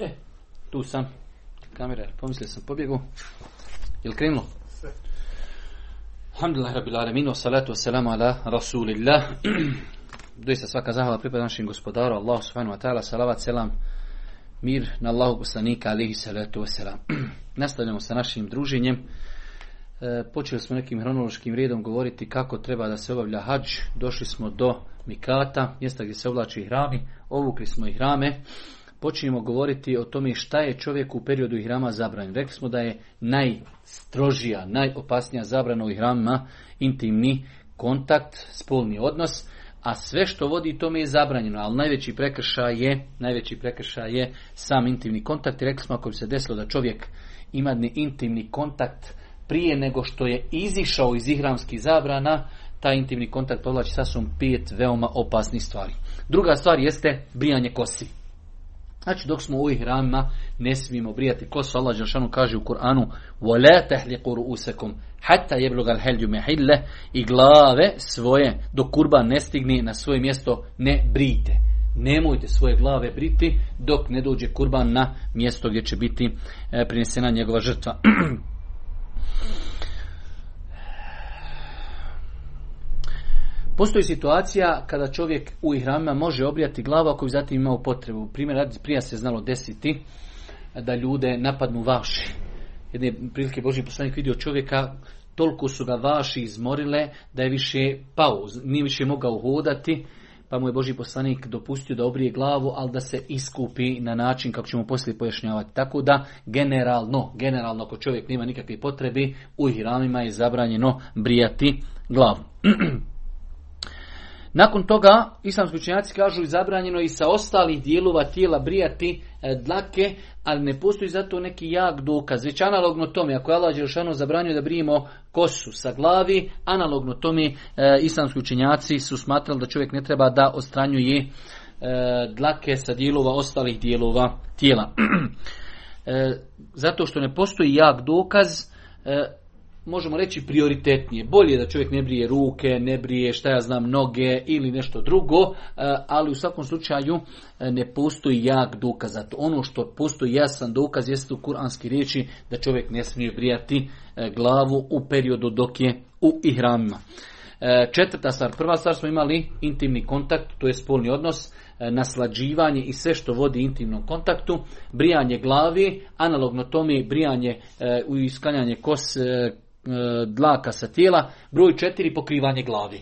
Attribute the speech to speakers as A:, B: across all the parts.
A: E, tu sam. Kamera, pomislio sam pobjegu. Jel krenulo? Alhamdulillah, rabbil alamin, salatu wassalamu ala rasulillah. Doista svaka zahvala pripada našim gospodaru, Allah subhanahu wa ta'ala, salavat, selam, mir na Allahu poslanika, alihi salatu wassalam. Nastavljamo sa našim druženjem. E, počeli smo nekim hronološkim redom govoriti kako treba da se obavlja hađ. Došli smo do Mikata, mjesta gdje se oblači hrami. Ovukli smo i hrame počinjemo govoriti o tome šta je čovjek u periodu ihrama zabranjen. Rekli smo da je najstrožija, najopasnija zabrana u ihramima intimni kontakt, spolni odnos, a sve što vodi tome je zabranjeno, ali najveći prekršaj je, najveći prekršaj je sam intimni kontakt. I rekli smo ako bi se desilo da čovjek ima intimni kontakt prije nego što je izišao iz ihramskih zabrana, taj intimni kontakt povlači sasvom pet veoma opasnih stvari. Druga stvar jeste brijanje kosi. Znači dok smo u ihramima ne smijemo brijati kosu. Allah Đelšanu kaže u Kur'anu وَلَا تَحْلِقُوا رُؤُسَكُمْ حَتَّى يَبْلُغَ الْحَلْجُ مَحِلَّ I glave svoje dok kurban ne stigne na svoje mjesto ne brijte. Nemojte svoje glave briti dok ne dođe kurban na mjesto gdje će biti e, prinesena njegova žrtva. Postoji situacija kada čovjek u ihramima može obrijati glavu ako bi zatim imao potrebu. Primjer, prije se znalo desiti da ljude napadnu vaši. Jedne prilike Boži poslanik vidio čovjeka, toliko su ga vaši izmorile da je više pao, nije više mogao hodati, pa mu je Boži poslanik dopustio da obrije glavu, ali da se iskupi na način kako ćemo poslije pojašnjavati. Tako da generalno, generalno ako čovjek nema nikakve potrebi, u ihramima je zabranjeno brijati glavu. Nakon toga, islamski učenjaci kažu zabranjeno i sa ostalih dijelova tijela brijati e, dlake, ali ne postoji zato neki jak dokaz. Već analogno tome, ako je Allah Đelšanu zabranio da brijemo kosu sa glavi, analogno tome e, islamski učenjaci su smatrali da čovjek ne treba da ostranjuje e, dlake sa dijelova ostalih dijelova tijela. zato što ne postoji jak dokaz, možemo reći prioritetnije. Bolje da čovjek ne brije ruke, ne brije šta ja znam noge ili nešto drugo, e, ali u svakom slučaju e, ne postoji jak dokaz. Zato ono što postoji jasan dokaz jeste u kuranski riječi da čovjek ne smije brijati e, glavu u periodu dok je u ihramima. Četvrta stvar, prva stvar smo imali intimni kontakt, to je spolni odnos, naslađivanje i sve što vodi intimnom kontaktu, brijanje glavi, analogno tome brijanje u iskanjanje kos dlaka sa tijela, broj četiri pokrivanje glavi.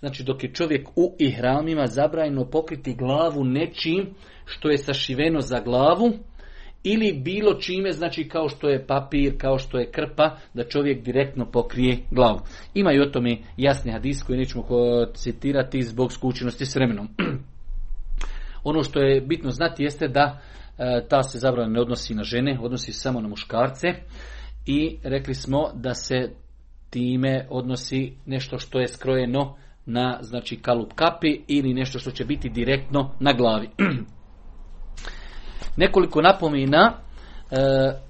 A: Znači dok je čovjek u ihramima zabranjeno pokriti glavu nečim što je sašiveno za glavu ili bilo čime, znači kao što je papir, kao što je krpa, da čovjek direktno pokrije glavu. Imaju o tome jasni hadis koji nećemo citirati zbog skučenosti s vremenom. ono što je bitno znati jeste da e, ta se zabrana ne odnosi na žene, odnosi samo na muškarce i rekli smo da se time odnosi nešto što je skrojeno na znači kalup kapi ili nešto što će biti direktno na glavi. Nekoliko napomina. E,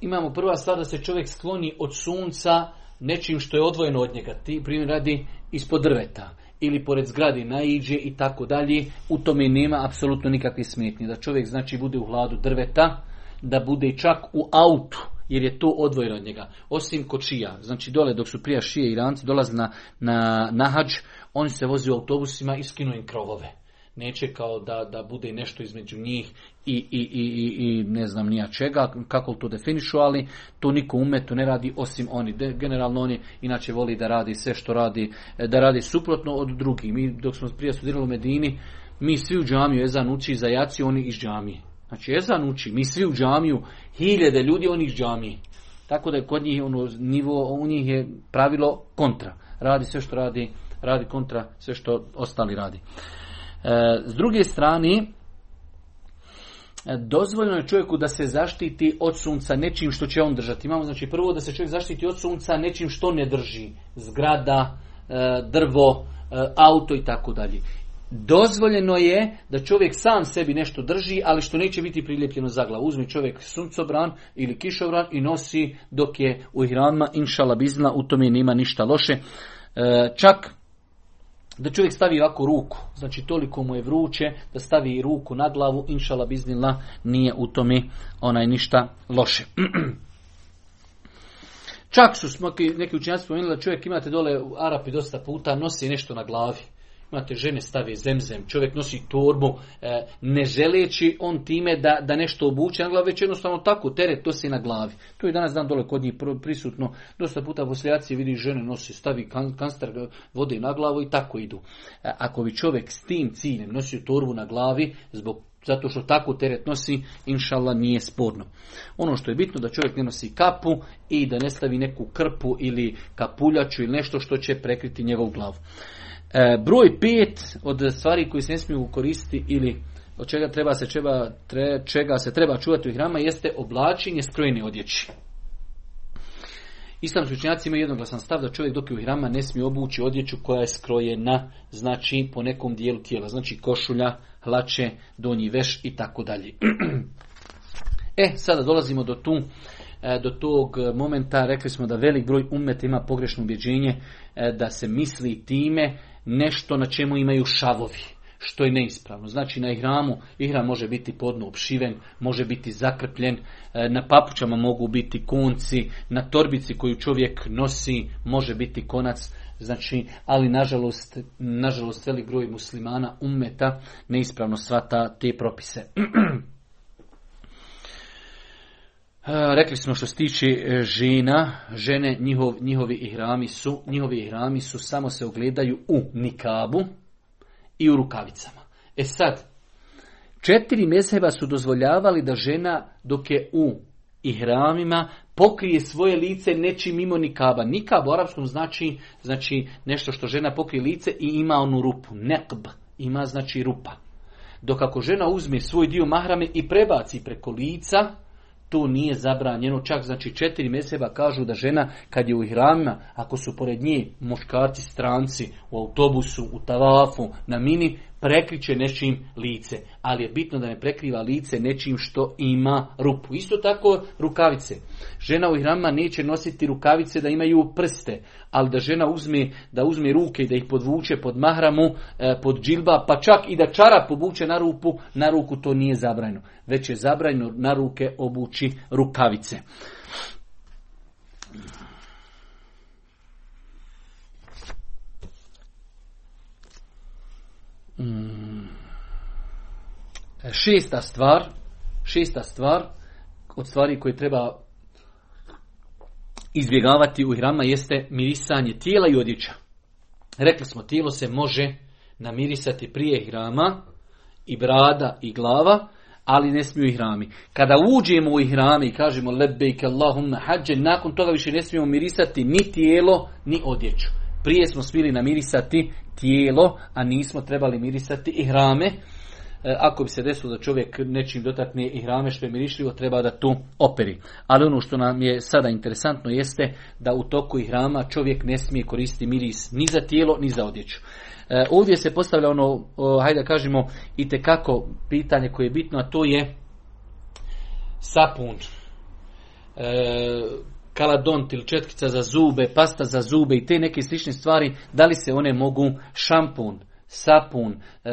A: imamo prva stvar da se čovjek skloni od sunca nečim što je odvojeno od njega. Ti primjer radi ispod drveta ili pored zgrade naiđe i tako dalje. U tome nema apsolutno nikakve smetnje. Da čovjek znači bude u hladu drveta, da bude čak u autu jer je to odvojeno od njega. Osim kod šija, znači dole dok su prija šije Iranci dolazili na, na, na hađ, oni se vozi u autobusima i skinu im krovove. Neće kao da, da bude nešto između njih i, i, i, i ne znam nija čega, kako to definišu, ali to niko umetu ne radi osim oni. De, generalno oni inače voli da radi sve što radi, da radi suprotno od drugih. Mi dok smo prije studirali u Medini, mi svi u džamiju Ezan uči za jaci, oni iz džamije. Znači Ezan uči, mi svi u džamiju, hiljade ljudi oni iz džamije. Tako da je kod njih ono nivo, u njih je pravilo kontra. Radi sve što radi, radi kontra sve što ostali radi. E, s druge strane, e, dozvoljeno je čovjeku da se zaštiti od sunca nečim što će on držati. Imamo znači prvo da se čovjek zaštiti od sunca nečim što ne drži. Zgrada, e, drvo, e, auto i tako dalje. Dozvoljeno je da čovjek sam sebi nešto drži, ali što neće biti prilijepljeno za glavu. Uzmi čovjek suncobran ili kišobran i nosi dok je u ihranima, inšala bizna, u tome nema ništa loše. E, čak da čovjek stavi ovako ruku, znači toliko mu je vruće, da stavi ruku na glavu, inšala biznila, nije u tome onaj ništa loše. Čak su neki učenjaci spomenuli da čovjek imate dole u Arapi dosta puta, nosi nešto na glavi. Imate žene stave zemzem, čovjek nosi torbu, e, ne želeći on time da, da nešto obuče na glavi, već jednostavno tako teret nosi na glavi. To je danas dan dole kod njih prisutno. Dosta puta posljedacije vidi žene nosi, stavi kan, kanstar vode na glavu i tako idu. E, ako bi čovjek s tim ciljem nosio torbu na glavi, zbog zato što tako teret nosi, inšallah nije sporno. Ono što je bitno da čovjek ne nosi kapu i da ne stavi neku krpu ili kapuljaču ili nešto što će prekriti njegovu glavu. E, broj pet od stvari koji se ne smiju koristiti ili od čega treba se čeba, čega se treba čuvati u hrama jeste oblačenje skrojene odjeći. Islamski učenjaci imaju jednoglasan stav da čovjek dok je u hrama ne smije obući odjeću koja je skrojena, znači po nekom dijelu tijela, znači košulja, hlače, donji veš i tako dalje. e, sada dolazimo do tu e, do tog momenta rekli smo da velik broj umeta ima pogrešno ubjeđenje e, da se misli time nešto na čemu imaju šavovi, što je neispravno. Znači na ihramu, ihram može biti podno opšiven, može biti zakrpljen, e, na papučama mogu biti konci, na torbici koju čovjek nosi može biti konac, znači, ali nažalost, nažalost velik broj muslimana umeta neispravno svata te propise. E, rekli smo što se tiče e, žena, žene, njihov, njihovi ihrami su, njihovi ihrami su samo se ogledaju u nikabu i u rukavicama. E sad, četiri mjeseva su dozvoljavali da žena dok je u ihramima pokrije svoje lice nečim mimo nikaba. Nikab u arapskom znači, znači nešto što žena pokrije lice i ima onu rupu. Nekb ima znači rupa. Dok ako žena uzme svoj dio mahrame i prebaci preko lica, to nije zabranjeno. Čak znači četiri mjeseba kažu da žena kad je u ihramima, ako su pored nje muškarci stranci u autobusu, u tavafu, na mini, prekriće nečim lice. Ali je bitno da ne prekriva lice nečim što ima rupu. Isto tako rukavice. Žena u ihramima neće nositi rukavice da imaju prste, ali da žena uzme, da uzme ruke i da ih podvuče pod mahramu, e, pod džilba, pa čak i da čara pobuče na rupu, na ruku to nije zabranjeno. Već je zabranjeno na ruke obući rukavice. Šesta stvar, šesta stvar od stvari koje treba izbjegavati u hrama jeste mirisanje tijela i odjeća. Rekli smo, tijelo se može namirisati prije hrama i brada i glava, ali ne smiju ihrami. Kada uđemo u ihrami i kažemo lebejk Allahumma hađe, nakon toga više ne smijemo mirisati ni tijelo, ni odjeću. Prije smo smili namirisati tijelo, a nismo trebali mirisati ihrame. E, ako bi se desilo da čovjek nečim dotakne ihrame što je mirišljivo, treba da tu operi. Ali ono što nam je sada interesantno jeste da u toku ihrama čovjek ne smije koristiti miris ni za tijelo, ni za odjeću. E, ovdje se postavlja ono, hajde da kažemo, i kako pitanje koje je bitno, a to je sapun. E, kaladont ili četkica za zube, pasta za zube i te neke slične stvari, da li se one mogu šampun, sapun, e,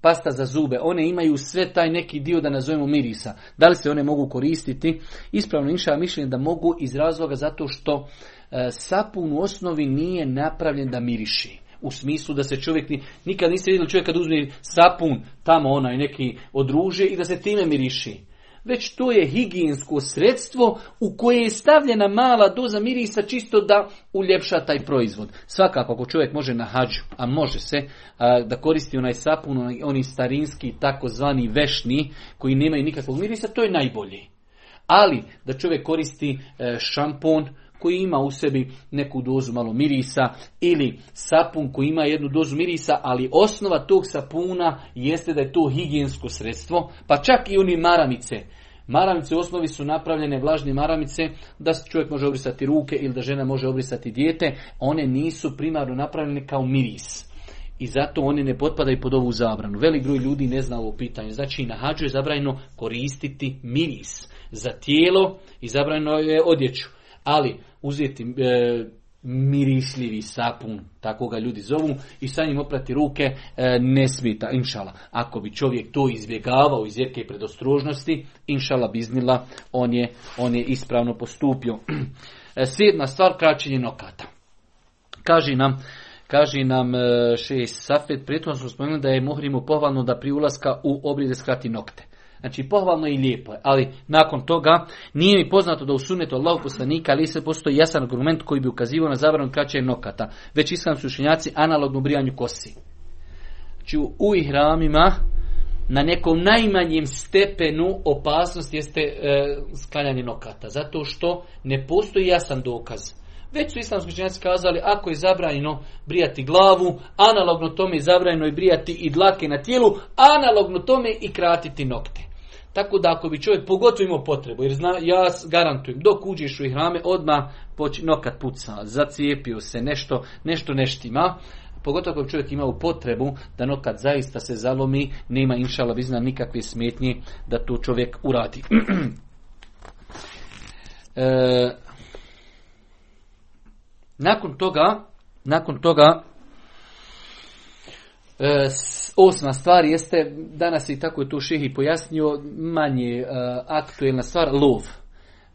A: pasta za zube, one imaju sve taj neki dio da nazovemo mirisa. Da li se one mogu koristiti? Ispravno inša mišljenje da mogu iz razloga zato što e, sapun u osnovi nije napravljen da miriši. U smislu da se čovjek, nikad niste vidjeli čovjek kad uzme sapun tamo onaj neki odruže i da se time miriši već to je higijensko sredstvo u koje je stavljena mala doza mirisa čisto da uljepša taj proizvod. Svakako ako čovjek može na hađu, a može se da koristi onaj sapun, oni starinski takozvani vešni koji nemaju nikakvog mirisa, to je najbolji. Ali da čovjek koristi e, šampon, koji ima u sebi neku dozu malo mirisa ili sapun koji ima jednu dozu mirisa, ali osnova tog sapuna jeste da je to higijensko sredstvo, pa čak i oni maramice. Maramice u osnovi su napravljene vlažne maramice da čovjek može obrisati ruke ili da žena može obrisati dijete. One nisu primarno napravljene kao miris. I zato one ne potpadaju pod ovu zabranu. Velik broj ljudi ne zna ovo pitanje. Znači na hađu je zabranjeno koristiti miris za tijelo i zabranjeno je odjeću. Ali uzeti e, mirišljivi sapun, tako ga ljudi zovu, i sa njim oprati ruke e, ne smeta, inšala. Ako bi čovjek to izbjegavao iz jedke predostrožnosti, inšala biznila, on je, on je ispravno postupio. E, Sjedna stvar, kraćenje nokata. Kaže nam, Kaže nam e, šest Safet, pritom smo spomenuli da je muhrimu pohvalno da pri ulaska u obride skrati nokte. Znači pohvalno i lijepo je, ali nakon toga nije mi poznato da u sunetu Allahu poslanika ali se postoji jasan argument koji bi ukazivao na zabranu kraćenja nokata, već islamski učenjaci analognu brijanju kosi. Znači u ihramima na nekom najmanjem stepenu opasnosti jeste e, skaljanje nokata, zato što ne postoji jasan dokaz. Već su islamski učenjaci kazali, ako je zabranjeno brijati glavu, analogno tome je zabranjeno i brijati i dlake na tijelu, analogno tome i kratiti nokte. Tako da ako bi čovjek pogotovo imao potrebu, jer zna, ja garantujem, dok uđeš u ihrame, odmah poči, nokat puca, zacijepio se, nešto, nešto neštima, pogotovo ako bi čovjek imao potrebu da nokat zaista se zalomi, nema inšala vizna nikakve smetnje da to čovjek uradi. e, nakon toga, nakon toga, osma stvar jeste, danas i tako je šehi pojasnio, manje e, aktuelna stvar, lov.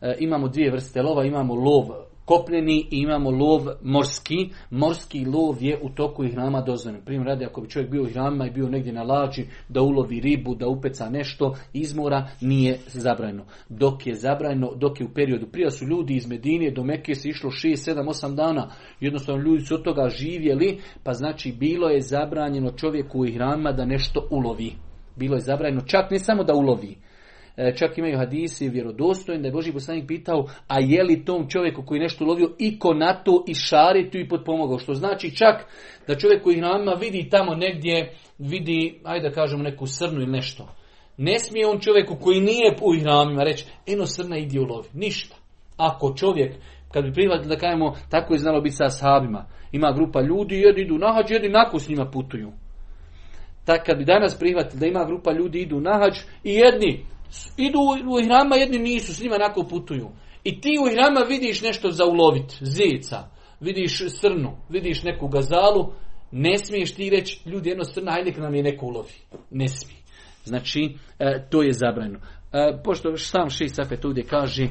A: E, imamo dvije vrste lova, imamo lov kopneni i imamo lov morski. Morski lov je u toku ihrama dozvoljen. Primjer radi, ako bi čovjek bio u ihramima i bio negdje na lađi, da ulovi ribu, da upeca nešto izmora, nije zabranjeno. Dok je zabranjeno, dok je u periodu prije su ljudi iz Medine do Mekke se išlo 6, 7, 8 dana. Jednostavno ljudi su od toga živjeli, pa znači bilo je zabranjeno čovjeku u ihramima da nešto ulovi. Bilo je zabranjeno čak ne samo da ulovi, čak imaju hadisi vjerodostojni da je Boži poslanik pitao, a je li tom čovjeku koji nešto ulovio iko na to i šaritu i potpomogao. Što znači čak da čovjek koji nama vidi tamo negdje, vidi, ajde da kažemo neku srnu ili nešto. Ne smije on čovjeku koji nije u ihramima reći, eno srna idi ulovi. Ništa. Ako čovjek, kad bi prihvatili da kažemo, tako je znalo biti sa ashabima. Ima grupa ljudi, jedni idu na hađ, jedni nako s njima putuju. Tak kad bi danas prihvatili da ima grupa ljudi idu na hađ i jedni idu u ihrama, jedni nisu, s njima onako putuju. I ti u ihrama vidiš nešto za ulovit, zica, vidiš srnu, vidiš neku gazalu, ne smiješ ti reći, ljudi jedno srna, hajde nam je neko ulovi. Ne smije. Znači, e, to je zabranjeno. E, pošto sam šest Safet ovdje kaže e,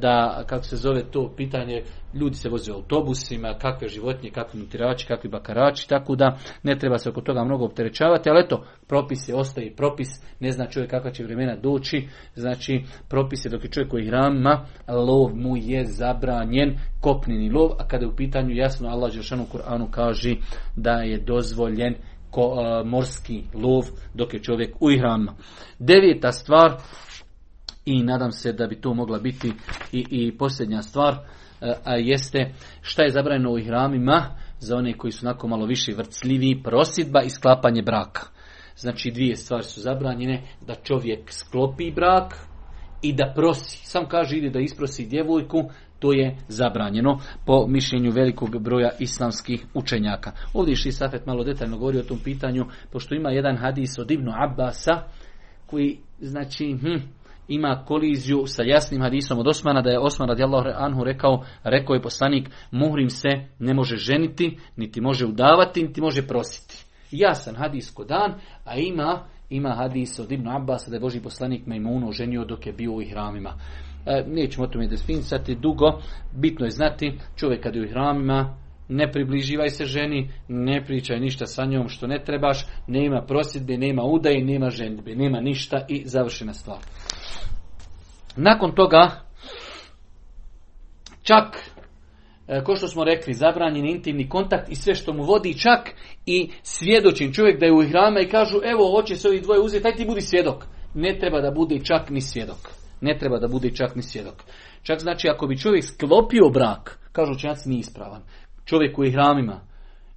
A: da, kako se zove to pitanje, ljudi se voze autobusima, kakve životinje, kakvi mutirači, kakvi bakarači, tako da ne treba se oko toga mnogo opterećavati, ali eto, propis je, ostaje propis, ne zna čovjek kakva će vremena doći, znači propis je dok je čovjek u ihramima, lov mu je zabranjen, kopnini lov, a kada je u pitanju jasno Allah Žešanu Kur'anu kaže da je dozvoljen ko, morski lov dok je čovjek u ihramima. Deveta stvar, i nadam se da bi to mogla biti i, i posljednja stvar, a jeste šta je zabranjeno u ihramima za one koji su nakon malo više vrcljivi, prosidba i sklapanje braka. Znači dvije stvari su zabranjene, da čovjek sklopi brak i da prosi. Sam kaže ide da isprosi djevojku, to je zabranjeno po mišljenju velikog broja islamskih učenjaka. Ovdje je Safet malo detaljno govori o tom pitanju, pošto ima jedan hadis od Ibnu Abbasa, koji znači, hm, ima koliziju sa jasnim hadisom od Osmana, da je Osman radijallahu anhu rekao, rekao je poslanik, muhrim se ne može ženiti, niti može udavati, niti može prositi. Jasan hadis ko dan, a ima ima hadis od Ibn Abbas da je Boži poslanik Majmunu ženio dok je bio u ihramima. E, nećemo o tome definisati dugo, bitno je znati, čovjek kad je u ihramima, ne približivaj se ženi, ne pričaj ništa sa njom što ne trebaš, nema prosjedbe, nema udaje, nema ženbe, nema ništa i završena stvar. Nakon toga, čak, e, ko što smo rekli, zabranjen intimni kontakt i sve što mu vodi, čak i svjedočin čovjek da je u ihrama i kažu, evo, hoće se ovi dvoje uzeti, taj ti budi svjedok. Ne treba da bude čak ni svjedok. Ne treba da bude čak ni svjedok. Čak znači, ako bi čovjek sklopio brak, kažu učenjaci nije ispravan. Čovjek u ihramima,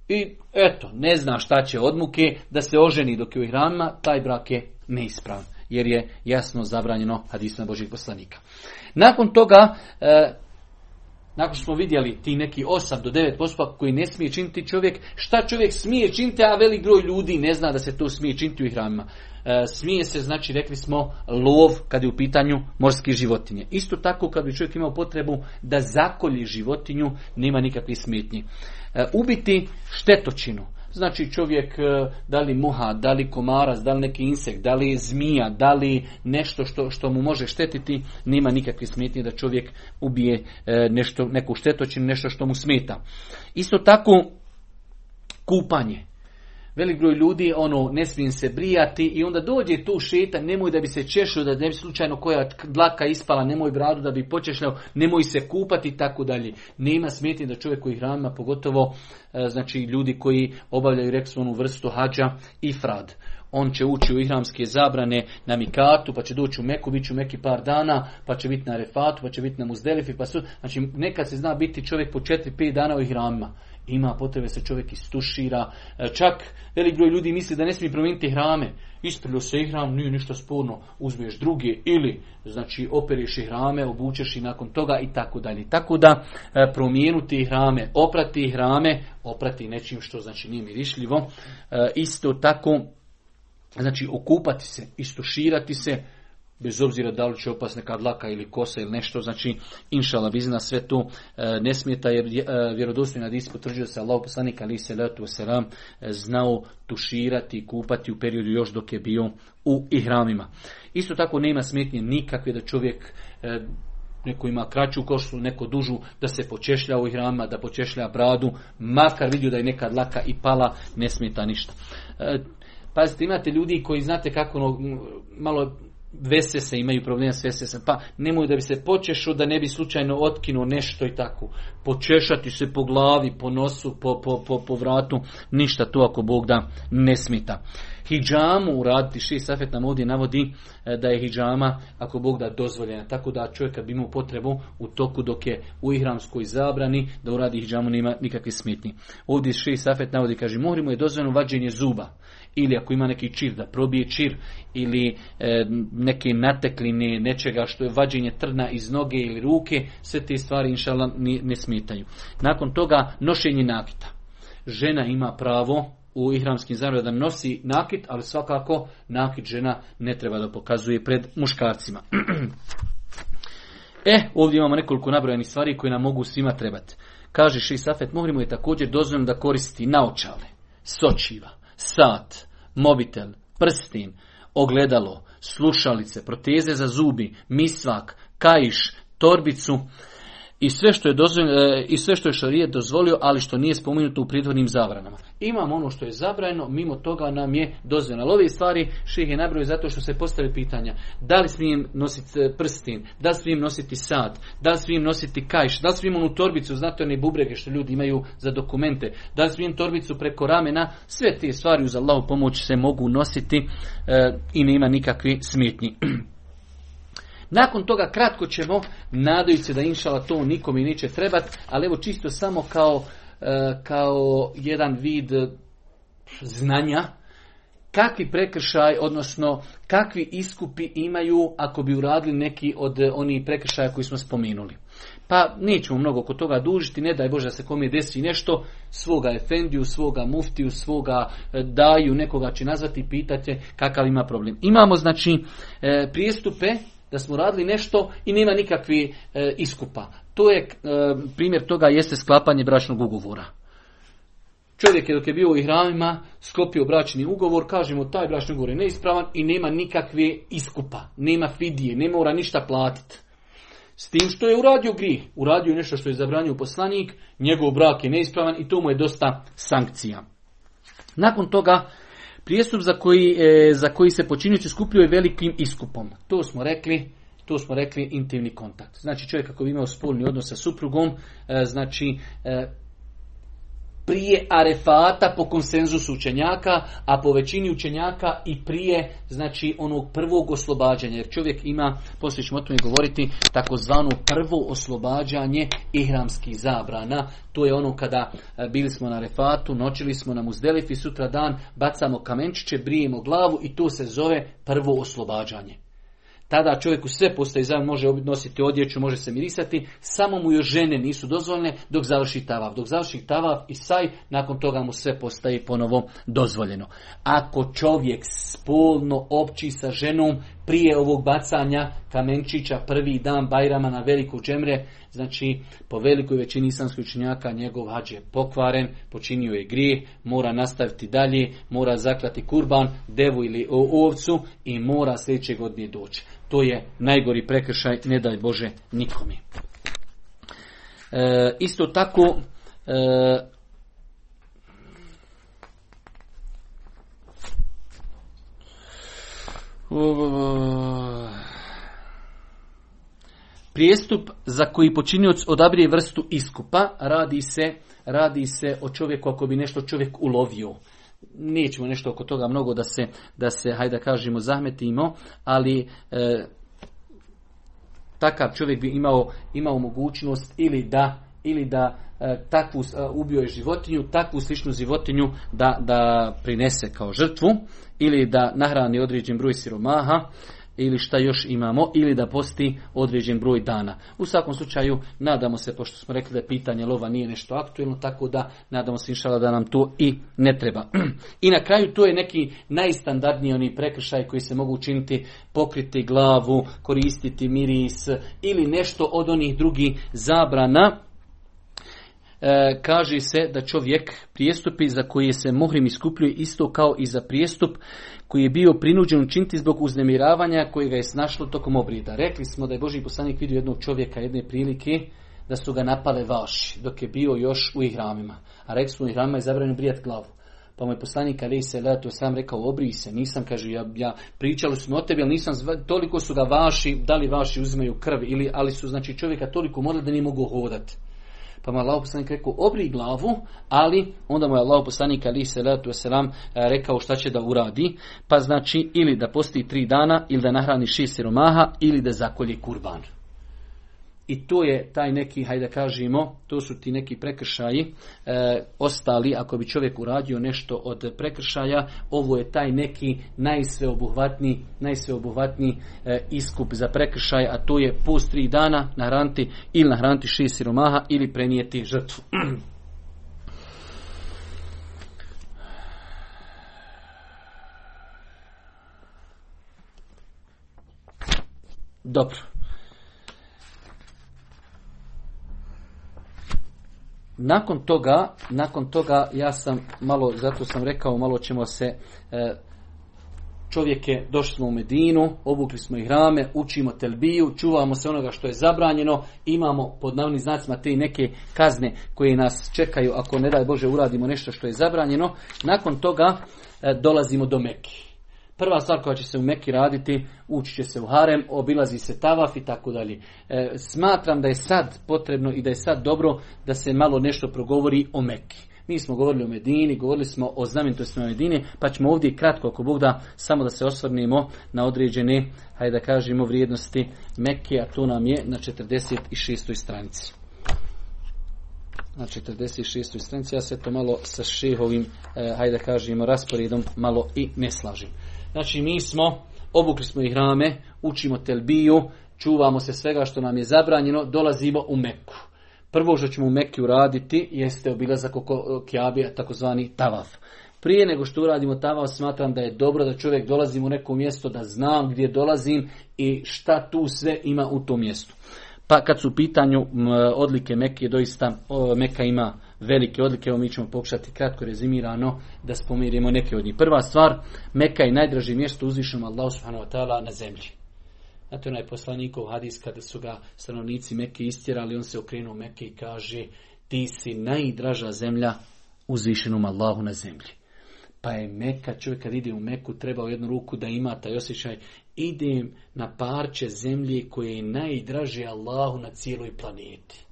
A: i eto, ne zna šta će od muke, da se oženi dok je u ihramima, taj brak je neispravan jer je jasno zabranjeno hadisma Božih poslanika. Nakon toga, e, nakon što smo vidjeli ti neki 8 do 9 postupaka koji ne smije činiti čovjek, šta čovjek smije činiti, a velik broj ljudi ne zna da se to smije činiti u ihramima. E, smije se, znači rekli smo, lov kad je u pitanju morske životinje. Isto tako kad bi čovjek imao potrebu da zakolji životinju, nema nikakvih smetnji. E, ubiti štetočinu. Znači čovjek, e, da li muha, da li komarac, da li neki insekt, da li zmija, da li nešto što, što mu može štetiti, nema nikakve smetnje da čovjek ubije nešto, neku štetočinu, nešto što mu smeta. Isto tako kupanje. Velik broj ljudi ono ne smijem se brijati i onda dođe tu šeta, nemoj da bi se češao, da ne bi slučajno koja dlaka ispala, nemoj bradu da bi počešljao, nemoj se kupati i tako dalje. Nema smetnje da čovjek koji hranima, pogotovo e, znači ljudi koji obavljaju reksonu vrstu hađa i frad. On će ući u ihramske zabrane na Mikatu, pa će doći u Meku, bit će u Meki par dana, pa će biti na Refatu, pa će biti na Muzdelifi, pa su, znači nekad se zna biti čovjek po 4-5 dana u ihramima ima potrebe se čovjek istušira. E, čak velik broj ljudi misli da ne smije promijeniti hrame. Isprljio se hram, nije ništa sporno, uzmeš druge ili znači operiš hrame, obučeš i nakon toga i tako dalje. Tako da e, promijenuti hrame, oprati hrame, oprati nečim što znači nije mirišljivo. E, isto tako znači okupati se, istuširati se, bez obzira da li će opast neka dlaka ili kosa ili nešto, znači inšala bizna sve to e, ne smijeta jer e, vjerodostojni hadis potvrđuje se Allah poslanik ali se letu selam e, znao tuširati i kupati u periodu još dok je bio u ihramima. Isto tako nema smetnje nikakve da čovjek e, neko ima kraću koštu, neko dužu, da se počešlja u ihramima, da počešlja bradu, makar vidio da je neka dlaka i pala, ne smeta ništa. E, Pazite, imate ljudi koji znate kako ono, malo vese se, imaju problema s vese pa nemoj da bi se počešao da ne bi slučajno otkinuo nešto i tako. Počešati se po glavi, po nosu, po, po, po, po vratu, ništa to ako Bog da ne smita. Hidžamu uraditi, ši Safet nam ovdje navodi e, da je hidžama, ako Bog da, dozvoljena. Tako da čovjek bi imao potrebu u toku dok je u ihramskoj zabrani, da uradi hidžamu nema nikakve smetnji. Ovdje ši Safet navodi, kaže, morimo je dozvoljeno vađenje zuba ili ako ima neki čir da probije čir ili e, neke natekline nečega što je vađenje trna iz noge ili ruke, sve te stvari inšala ne, ne smetaju. Nakon toga nošenje nakita. Žena ima pravo u ihramskim zabranama da nosi nakit, ali svakako nakit žena ne treba da pokazuje pred muškarcima. e, ovdje imamo nekoliko nabrojenih stvari koje nam mogu svima trebati. Kaže Ši Safet, mogli je također dozvoljeno da koristi naočale, sočiva, sat, mobitel, prstin, ogledalo, slušalice, proteze za zubi, misvak, kaiš, torbicu, i sve što je dozvoljeno, e, i sve što je šarijet dozvolio, ali što nije spomenuto u prethodnim zabranama. Imamo ono što je zabranjeno, mimo toga nam je dozvoljeno. Ali ove stvari ših je nabrojio zato što se postavi pitanja. Da li smijem nositi e, prstin, da li smijem nositi sat, da li smijem nositi kajš, da li smijem onu torbicu, znate one bubrege što ljudi imaju za dokumente, da li smijem torbicu preko ramena, sve te stvari uz Allahu pomoć se mogu nositi e, i nema nikakvi smetnji. Nakon toga kratko ćemo, nadajući se da inšala to nikome neće trebati, ali evo čisto samo kao, e, kao jedan vid znanja, kakvi prekršaj, odnosno kakvi iskupi imaju ako bi uradili neki od onih prekršaja koji smo spomenuli. Pa nećemo mnogo oko toga dužiti, ne daj Bože da se kome desi nešto, svoga efendiju, svoga muftiju, svoga e, daju, nekoga će nazvati i pitati kakav ima problem. Imamo znači e, prijestupe da smo radili nešto i nema nikakvi e, iskupa. To je e, primjer toga jeste sklapanje bračnog ugovora. Čovjek je dok je bio u ihramima sklopio bračni ugovor, kažemo taj bračni ugovor je neispravan i nema nikakve iskupa, nema fidije, ne mora ništa platiti. S tim što je uradio grih, uradio nešto što je zabranio poslanik, njegov brak je neispravan i to mu je dosta sankcija. Nakon toga Prijestup za koji, e, za koji se počinjući skupljuje velikim iskupom. To smo rekli, to smo rekli intimni kontakt. Znači čovjek ako bi imao spolni odnos sa suprugom, e, znači e, prije arefata po konsenzusu učenjaka, a po većini učenjaka i prije znači onog prvog oslobađanja. Jer čovjek ima, poslije ćemo o tome govoriti, takozvano prvo oslobađanje ihramskih zabrana. To je ono kada e, bili smo na arefatu, noćili smo na muzdelifi, sutra dan bacamo kamenčiće, brijemo glavu i to se zove prvo oslobađanje. Tada čovjeku sve postaje zajedno, može nositi odjeću, može se mirisati, samo mu još žene nisu dozvoljene dok završi tavav. Dok završi tavav i saj, nakon toga mu sve postaje ponovo dozvoljeno. Ako čovjek spolno opći sa ženom prije ovog bacanja kamenčića prvi dan Bajrama na veliku džemre, znači po velikoj većini islamskih učenjaka njegov hađ je pokvaren, počinio je grijeh, mora nastaviti dalje, mora zaklati kurban, devu ili ovcu i mora sljedeće godine doći. To je najgori prekršaj, ne daj Bože nikome. E, isto tako, e, Prijestup za koji počinioc odabije vrstu iskupa radi se, radi se o čovjeku ako bi nešto čovjek ulovio nećemo nešto oko toga mnogo da se, da se hajde da kažemo, zahmetimo, ali e, takav čovjek bi imao, imao mogućnost ili da ili da e, takvu e, ubio je životinju, takvu sličnu životinju da, da prinese kao žrtvu ili da nahrani određen broj siromaha ili šta još imamo, ili da posti određen broj dana. U svakom slučaju, nadamo se, pošto smo rekli da pitanje lova nije nešto aktuelno, tako da nadamo se inšala da nam to i ne treba. I na kraju to je neki najstandardniji oni prekršaj koji se mogu učiniti pokriti glavu, koristiti miris ili nešto od onih drugih zabrana e, kaže se da čovjek prijestupi za koje se muhrim iskupljuje isto kao i za prijestup koji je bio prinuđen učiniti zbog uznemiravanja koje ga je snašlo tokom obrida. Rekli smo da je Boži poslanik vidio jednog čovjeka jedne prilike da su ga napale vaši dok je bio još u ihramima. A rekli smo u ihramima je zabranjeno brijat glavu. Pa mu je poslanik Ali se leto sam rekao obrij se, nisam, kaže, ja, ja pričali smo o tebi, ali nisam, toliko su ga vaši, da li vaši uzimaju krv, ili, ali su znači čovjeka toliko morali da nije mogu hodati. Pa mu je Allah poslanik rekao obri glavu, ali onda mu je Allah poslanik ali se selam rekao šta će da uradi. Pa znači ili da posti tri dana, ili da nahrani šest siromaha, ili da zakolje kurban. I to je taj neki, hajde kažemo, to su ti neki prekršaji e, ostali, ako bi čovjek uradio nešto od prekršaja, ovo je taj neki najsveobuhvatniji najsveobuhvatniji e, iskup za prekršaj, a to je post tri dana nahraniti ili nahraniti šest siromaha ili prenijeti žrtvu. Dobro. Nakon toga, nakon toga ja sam malo, zato sam rekao, malo ćemo se e, čovjeke, došli smo u Medinu, obukli smo ih rame, učimo telbiju, čuvamo se onoga što je zabranjeno, imamo pod navnim znacima te neke kazne koje nas čekaju ako ne daj Bože uradimo nešto što je zabranjeno. Nakon toga e, dolazimo do Meki. Prva stvar koja će se u Meki raditi, ući će se u harem, obilazi se tavaf i tako dalje. E, smatram da je sad potrebno i da je sad dobro da se malo nešto progovori o Meki. Mi smo govorili o Medini, govorili smo o znamenitostima Medine, pa ćemo ovdje kratko, ako Bog da, samo da se osvrnimo na određene, hajde da kažemo, vrijednosti Mekke, a to nam je na 46. stranici. Na 46. stranici, ja se to malo sa šehovim, e, hajde da kažemo, rasporedom malo i ne slažem. Znači mi smo, obukli smo ih rame, učimo telbiju, čuvamo se svega što nam je zabranjeno, dolazimo u Meku. Prvo što ćemo u Meku uraditi jeste obilazak oko Kjabija, takozvani tavaf. Prije nego što uradimo tavaf, smatram da je dobro da čovjek dolazi u neko mjesto, da znam gdje dolazim i šta tu sve ima u tom mjestu. Pa kad su u pitanju odlike Mekke, doista Meka ima velike odlike, evo mi ćemo pokušati kratko rezimirano da spomirimo neke od njih. Prva stvar, Meka je najdraži mjesto uzvišenom Allahu subhanahu wa ta'ala na zemlji. Znate onaj poslanikov hadis kada su ga stanovnici Mekke istjerali, on se okrenuo Mekke i kaže ti si najdraža zemlja uzvišenom Allahu na zemlji. Pa je Meka, čovjek kad ide u Meku treba u jednu ruku da ima taj osjećaj idem na parče zemlje koje je najdraže Allahu na cijeloj planeti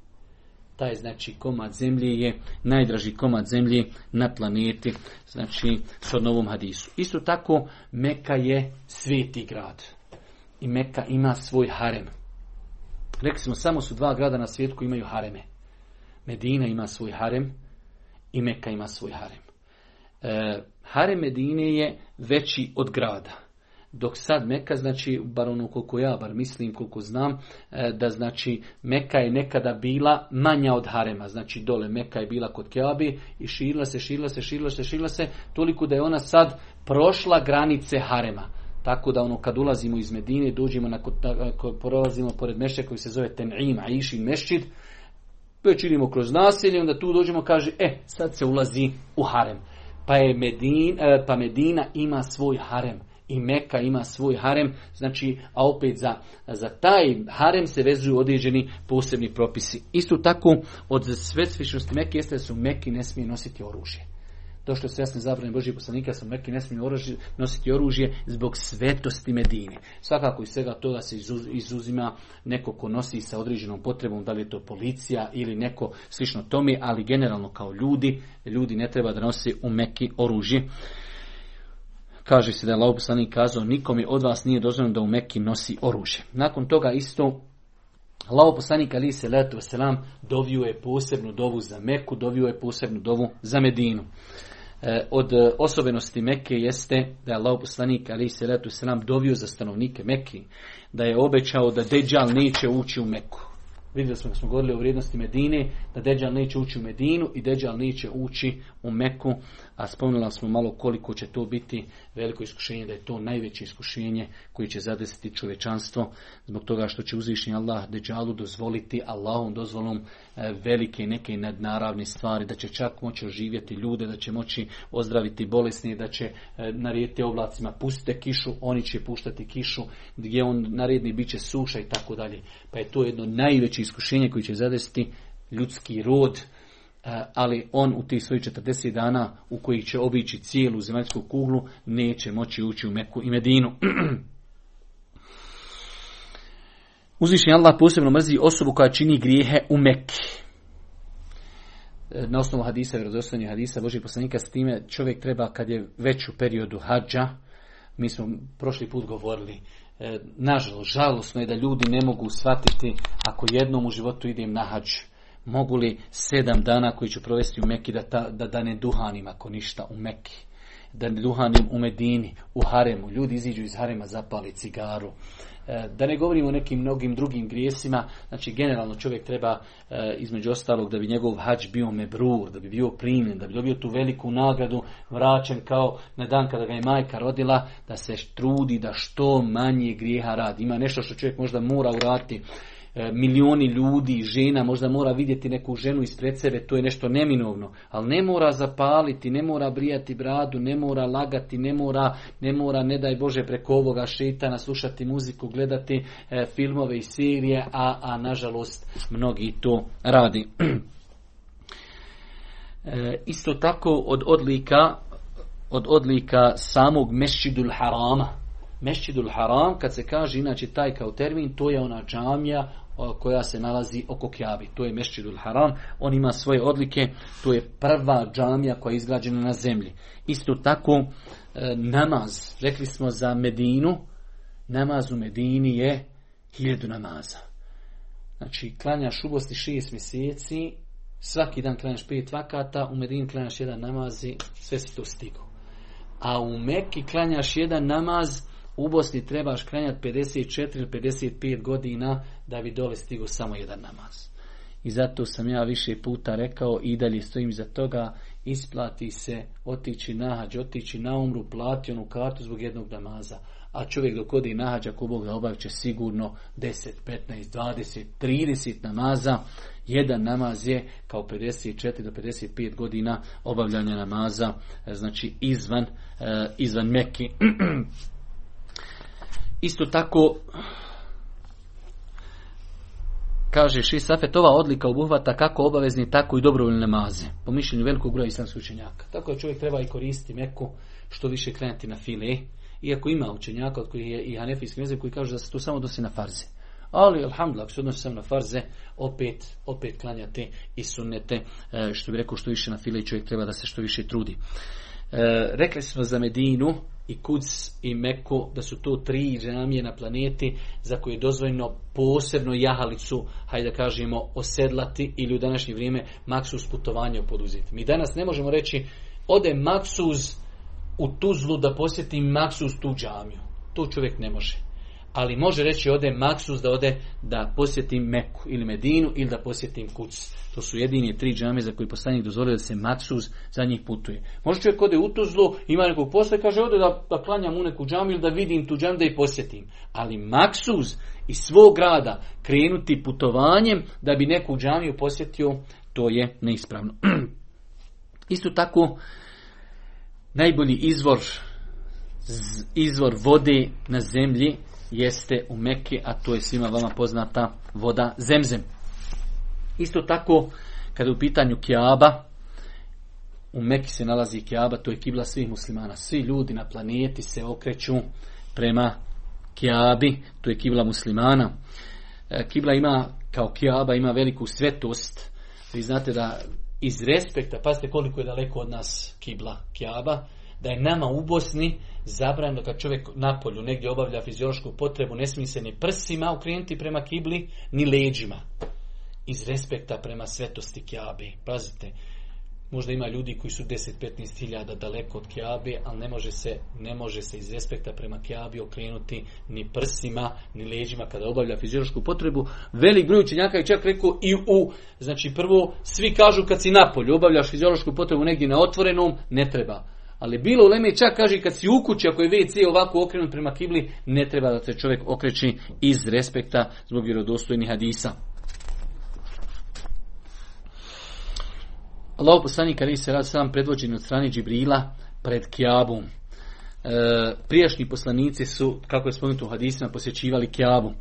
A: taj znači komad zemlje je najdraži komad zemlje na planeti, znači s novom hadisu. Isto tako Meka je sveti grad i Meka ima svoj harem. Rekli smo samo su dva grada na svijetu koji imaju hareme. Medina ima svoj harem i Meka ima svoj harem. E, harem Medine je veći od grada. Dok sad Meka, znači, bar ono koliko ja, bar mislim, koliko znam, e, da znači Meka je nekada bila manja od Harema. Znači dole Meka je bila kod Keabi i širila se, širila se, širila se, širila se, toliko da je ona sad prošla granice Harema. Tako da ono kad ulazimo iz Medine, dođemo na prolazimo pored mešća koji se zove Ten'im, Aishi Mešćid, već idemo kroz naselje, onda tu dođemo kaže, e, sad se ulazi u harem. Pa, je Medin, e, pa Medina ima svoj harem i Meka ima svoj harem, znači, a opet za, za taj harem se vezuju određeni posebni propisi. Isto tako, od svetišnosti Meke jeste da su Meki ne smije nositi oružje došlo se jasne zabrane Božih poslanika sam neki ne smiju nositi oružje zbog svetosti Medine. Svakako iz svega toga se izuzima neko ko nosi sa određenom potrebom, da li je to policija ili neko slično tome, ali generalno kao ljudi, ljudi ne treba da nosi u meki oružje. Kaže se da je Allah poslanik kazao, nikom je od vas nije dozvoljeno da u meki nosi oružje. Nakon toga isto Allah poslanik ali se letu selam dovio je posebnu dovu za Meku, dovio je posebnu dovu za Medinu. E, od e, osobenosti Mekke jeste da je Allah poslanik ali se letu nam dovio za stanovnike Mekke, da je obećao da Deđal neće ući u Meku. Vidjeli smo da smo govorili o vrijednosti Medine, da Deđal neće ući u Medinu i Deđal neće ući u Meku, a spomenuli smo malo koliko će to biti veliko iskušenje, da je to najveće iskušenje koji će zadesiti čovečanstvo, zbog toga što će uzvišnji Allah Deđalu dozvoliti Allahom dozvolom e, velike neke nadnaravne stvari, da će čak moći oživjeti ljude, da će moći ozdraviti bolesni, da će e, narediti oblacima pustite kišu, oni će puštati kišu, gdje on naredni bit će suša i tako dalje. Pa je to jedno najveće iskušenje koji će zadesiti ljudski rod, ali on u tih svojih 40 dana u kojih će obići cijelu zemaljsku kuglu neće moći ući u Meku i Medinu. Uzvišnji Allah posebno mrzi osobu koja čini grijehe u Mekki. E, na osnovu hadisa, vjerodostojnih hadisa Božih poslanika, s time čovjek treba kad je već u periodu hađa, mi smo prošli put govorili, e, nažalost, žalosno je da ljudi ne mogu shvatiti ako jednom u životu idem na hađ mogu li sedam dana koji ću provesti u Meki da, ta, da, da ne duhanim ako ništa u Meki, da ne duhanim u Medini, u Haremu, ljudi iziđu iz Harema, zapali cigaru, e, da ne govorimo o nekim mnogim drugim grijesima, znači generalno čovjek treba e, između ostalog da bi njegov hađ bio mebrur, da bi bio primljen, da bi dobio tu veliku nagradu, vraćen kao na dan kada ga je majka rodila, da se trudi da što manje grijeha radi. Ima nešto što čovjek možda mora uraditi milioni ljudi, žena, možda mora vidjeti neku ženu ispred sebe, to je nešto neminovno, ali ne mora zapaliti, ne mora brijati bradu, ne mora lagati, ne mora, ne mora, ne daj Bože, preko ovoga šetana slušati muziku, gledati e, filmove i serije, a, a nažalost mnogi to radi. E, isto tako od odlika od odlika samog mešćidul harama. Mešćidul haram, kad se kaže inače taj kao termin, to je ona džamija koja se nalazi oko Kjabi. To je Mešćidul Haram. On ima svoje odlike. To je prva džamija koja je izgrađena na zemlji. Isto tako e, namaz. Rekli smo za Medinu. Namaz u Medini je hiljadu namaza. Znači, klanjaš u Bosni šest mjeseci, svaki dan klanjaš pet vakata, u Medini klanjaš jedan namaz i sve si to stigo. A u Meki klanjaš jedan namaz, u Bosni trebaš klanjati 54 ili 55 godina da bi dole stigo samo jedan namaz. I zato sam ja više puta rekao i dalje stojim za toga, isplati se otići nahađ, otići na umru, plati onu kartu zbog jednog namaza. A čovjek dok odi nahađ, ako Bog da obavit će sigurno 10, 15, 20, 30 namaza. Jedan namaz je kao 54 do 55 godina obavljanja namaza, znači izvan, eh, izvan Meki. Isto tako, kaže Ši Safet, ova odlika obuhvata kako obavezni, tako i dobrovoljne namaze. Po mišljenju velikog broja islamskih učenjaka. Tako je čovjek treba i koristiti meku što više krenuti na file. Iako ima učenjaka od kojih je i hanefijski jezik koji kažu da se to samo dosi na farze. Ali, alhamdulillah, ako se odnosi samo na farze, opet, opet klanjate i sunnete, e, što bi rekao, što više na file i čovjek treba da se što više trudi. E, rekli smo za Medinu i Kuc i Meku da su to tri džamije na planeti za koje je dozvoljeno posebno jahalicu, hajde da kažemo, osedlati ili u današnje vrijeme maksus putovanja poduzeti. Mi danas ne možemo reći ode maksus u Tuzlu da posjeti maksus tu džamiju. to čovjek ne može. Ali može reći ode maksus da ode da posjetim Meku ili Medinu ili da posjetim Kuc. To su jedini tri džame za koji poslanik dozvolio da se maksus za njih putuje. Može čovjek ode u Tuzlu, ima nekog posla kaže ode da, da klanjam u neku džamu ili da vidim tu džamu da i posjetim. Ali maksus iz svog grada krenuti putovanjem da bi neku džamiju posjetio, to je neispravno. Isto tako, najbolji izvor izvor vode na zemlji jeste u Mekke, a to je svima vama poznata voda zemzem. Isto tako, kada je u pitanju Kjaba, u Mekki se nalazi Kjaba, to je kibla svih muslimana. Svi ljudi na planeti se okreću prema Kjabi, to je kibla muslimana. E, kibla ima, kao Kjaba, ima veliku svetost. Vi znate da iz respekta, pazite koliko je daleko od nas kibla Kjaba, da je nama u Bosni zabranjeno kad čovjek na polju negdje obavlja fiziološku potrebu, ne smije se ni prsima okrenuti prema kibli, ni leđima. Iz respekta prema svetosti Kjabe. Pazite, možda ima ljudi koji su 10-15 hiljada daleko od Kjabe, ali ne može, se, ne može se iz respekta prema Kjabi okrenuti ni prsima, ni leđima kada obavlja fiziološku potrebu. Velik broj učenjaka je čak rekao i u, znači prvo, svi kažu kad si na polju, obavljaš fiziološku potrebu negdje na otvorenom, ne treba ali bilo u Leme čak kaže kad si u kući, ako je WC ovako okrenut prema kibli, ne treba da se čovjek okreći iz respekta zbog vjerodostojnih hadisa. Allah poslanik ali se rad sam predvođen od strane Džibrila pred Kjabu. E, prijašnji poslanici su, kako je spomenuto u hadisima, posjećivali Kjabu.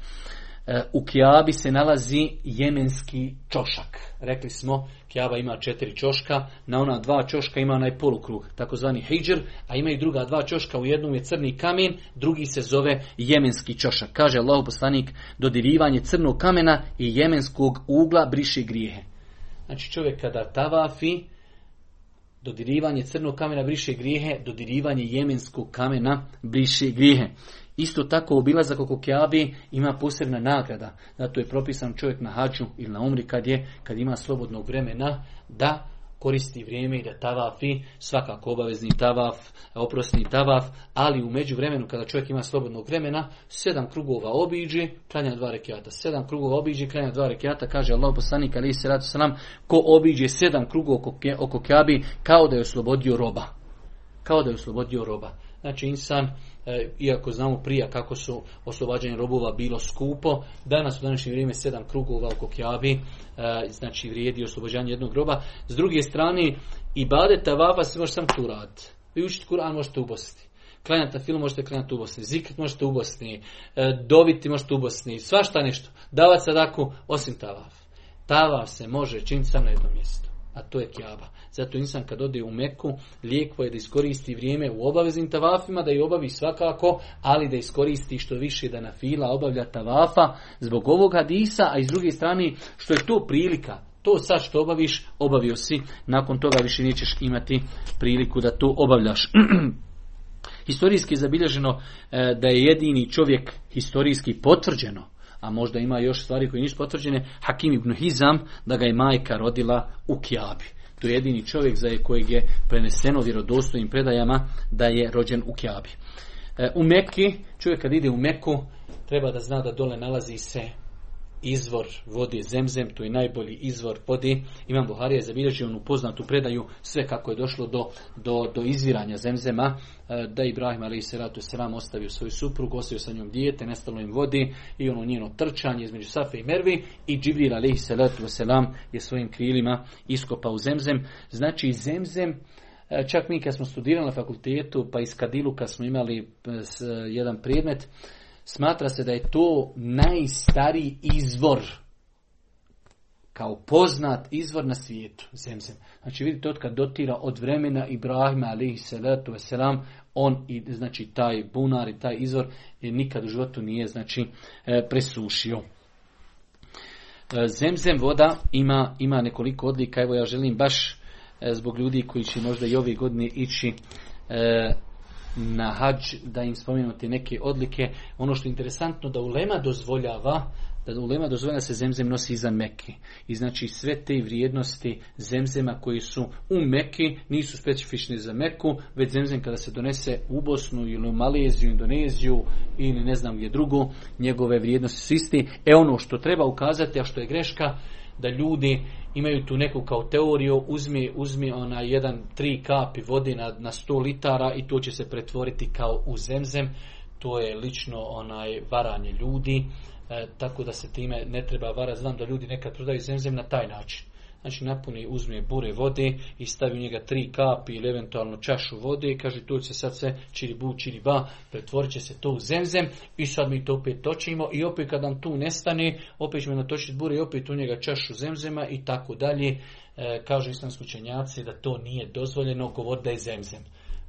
A: E, u Kjabi se nalazi jemenski čošak. Rekli smo, Kjaba ima četiri čoška, na ona dva čoška ima onaj polukrug, takozvani hijđr, a ima i druga dva čoška, u jednom je crni kamen, drugi se zove jemenski čošak. Kaže Allah poslanik, dodirivanje crnog kamena i jemenskog ugla briše grijehe. Znači čovjek kada tavafi, dodirivanje crnog kamena briše grijehe, dodirivanje jemenskog kamena briše grijehe. Isto tako obilazak oko Kjabi ima posebna nagrada. Zato je propisan čovjek na hađu ili na umri kad je, kad ima slobodnog vremena da koristi vrijeme i da tavafi, svakako obavezni tavaf, oprosni tavaf, ali u međuvremenu kada čovjek ima slobodnog vremena, sedam krugova obiđe, klanja dva rekiata. Sedam krugova obiđe, klanja dva rekiata, kaže Allah poslanik ali se radu nam, ko obiđe sedam krugova oko, oko Kjabi, kao da je oslobodio roba. Kao da je oslobodio roba. Znači insan E, iako znamo prije kako su oslobađanje robova bilo skupo, danas u današnje vrijeme sedam krugova oko Kjabi, e, znači vrijedi oslobađanje jednog groba. S druge strane, i bade tavava se može sam tu raditi. Vi učiti Kur'an možete u Bosni. Klanjati film možete klanjati u Bosni. Možete u Bosni. E, doviti možete u. Svašta nešto. Davati sadaku osim tavaf. Tavaf se može činiti sam na jednom mjestu. A to je Kjaba. Zato insan kad ode u Meku, lijekvo je da iskoristi vrijeme u obaveznim tavafima, da je obavi svakako, ali da iskoristi što više da na fila obavlja tavafa zbog ovog hadisa, a iz druge strane što je to prilika, to sad što obaviš, obavio si, nakon toga više nećeš imati priliku da to obavljaš. Historijski je zabilježeno e, da je jedini čovjek historijski potvrđeno, a možda ima još stvari koje nisu potvrđene, Hakim ibn Hizam, da ga je majka rodila u Kjabi. To je jedini čovjek za kojeg je preneseno vjerodostojnim predajama da je rođen u Kjabi. E, u Mekki, čovjek kad ide u Meku, treba da zna da dole nalazi se izvor vode zemzem, to je najbolji izvor vode. Imam Buharija je zabilježio onu poznatu predaju sve kako je došlo do, do, do izviranja zemzema, e, da Ibrahim ali se ratu selam ostavio svoju suprugu, ostavio sa njom dijete, nestalo im vodi i ono njeno trčanje između Safe i Mervi i Džibril alaihi salatu selam je svojim krilima iskopao zemzem. Znači zemzem e, Čak mi kad smo studirali na fakultetu, pa iz Kadilu kad smo imali e, jedan predmet, smatra se da je to najstariji izvor kao poznat izvor na svijetu, zemzem. Znači vidite, od kad dotira od vremena Ibrahima alihi salatu wasalam, on i znači taj bunar i taj izvor je nikad u životu nije znači e, presušio. E, zemzem voda ima, ima nekoliko odlika, evo ja želim baš e, zbog ljudi koji će možda i ove godine ići na hađ da im spomenuti neke odlike. Ono što je interesantno da ulema dozvoljava da ulema dozvoljena da se zemzem nosi iza Mekke. I znači sve te vrijednosti zemzema koji su u Mekke nisu specifični za Meku, već zemzem kada se donese u Bosnu ili u Maleziju, Indoneziju ili ne znam gdje drugo, njegove vrijednosti su isti. E ono što treba ukazati, a što je greška, da ljudi imaju tu neku kao teoriju, uzmi, uzmi ona jedan, tri kapi vode na, na 100 litara i to će se pretvoriti kao u zemzem. To je lično onaj varanje ljudi, e, tako da se time ne treba varati. Znam da ljudi nekad prodaju zemzem na taj način. Znači napuni, uzme bure vode i stavi u njega tri kapi ili eventualno čašu vode i kaže tu će sad sve čiri bu, čiri ba, pretvorit će se to u zemzem i sad mi to opet točimo i opet kad nam tu nestane, opet ćemo natočiti bure i opet u njega čašu zemzema i tako dalje. E, kažu islamski učenjaci da to nije dozvoljeno, govor da je zemzem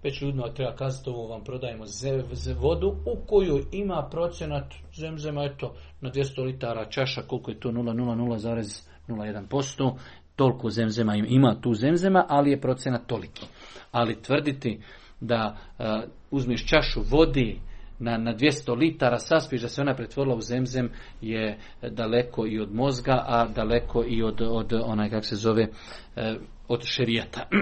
A: već ljudima treba kazati ovo vam prodajemo vodu u kojoj ima procenat zemzema, eto, na 200 litara čaša, koliko je to 0,001%, toliko zemzema ima tu zemzema, ali je procenat toliki. Ali tvrditi da uh, uzmeš čašu vodi na, na 200 litara, saspiš da se ona pretvorila u zemzem je daleko i od mozga, a daleko i od, od onaj, kako se zove, uh, od šerijata.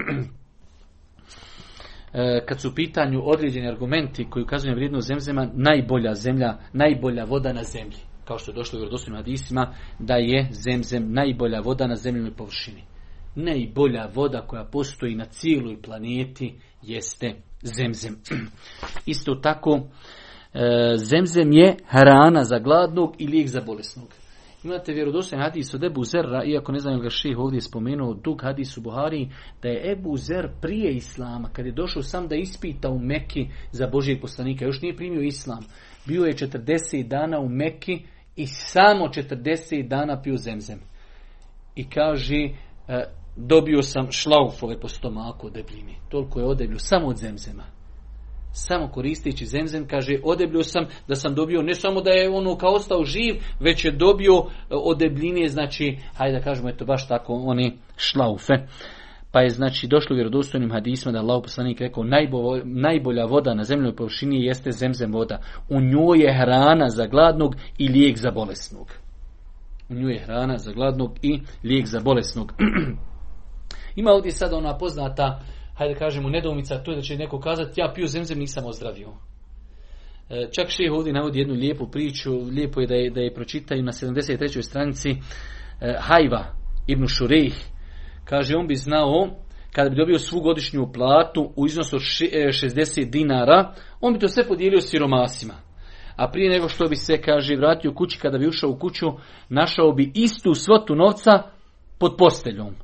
A: E, kad su u pitanju određeni argumenti koji ukazuju vrijednost zemzema, najbolja zemlja, najbolja voda na zemlji kao što je došlo u vjerodostojnim hadisima, da je zemzem najbolja voda na zemljinoj površini. Najbolja voda koja postoji na cijeloj planeti jeste zemzem. Isto tako, zemzem je hrana za gladnog i lijek za bolesnog. Imate vjerodostojan hadis od Ebu Zerra, iako ne znam ga ših ovdje spomenuo, dug hadis u Buhari, da je Ebu Zer prije Islama, kad je došao sam da ispita u Meki za Božijeg poslanika, još nije primio Islam, bio je 40 dana u Meki i samo 40 dana piju zemzem. I kaže, e, dobio sam šlaufove po stomaku od debljini. Toliko je odeblju, samo od zemzema. Samo koristeći zemzem, kaže, odeblju sam da sam dobio, ne samo da je ono kao ostao živ, već je dobio e, od znači, hajde da kažemo, eto baš tako, oni šlaufe. Pa je znači došlo u vjerodostojnim hadisma da Allah poslanik rekao najbolja voda na zemljoj površini jeste zemzem voda. U njoj je hrana za gladnog i lijek za bolesnog. U njoj je hrana za gladnog i lijek za bolesnog. Ima ovdje sada ona poznata, hajde kažemo, nedoumica, to je da će neko kazati ja piju zemzem, nisam ozdravio. E, čak šeh ovdje navodi jednu lijepu priču, lijepo je da je, da je pročitaju na 73. stranici e, Hajva ibn Šurejh, Kaže, on bi znao, kada bi dobio svu godišnju platu u iznosu od 60 e, dinara, on bi to sve podijelio siromasima. A prije nego što bi se, kaže, vratio kući, kada bi ušao u kuću, našao bi istu svotu novca pod posteljom.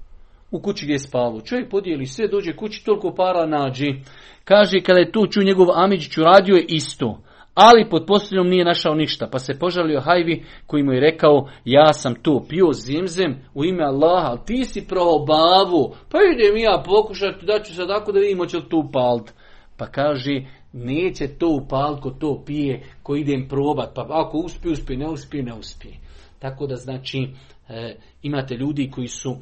A: U kući gdje je spavao. Čovjek podijeli sve, dođe kući, toliko para nađi. Kaže, kada je tu čuo njegov Amidžić uradio je isto ali pod posljednom nije našao ništa, pa se požalio Hajvi koji mu je rekao, ja sam to pio zimzem u ime Allaha, ali ti si pravo bavu, pa idem ja pokušati, da ću sad ako da vidimo će li to. Pa kaže, neće to upalt ko to pije, ko idem probat, pa ako uspije, uspije, ne uspije, ne uspije. Tako da znači, e, imate ljudi koji su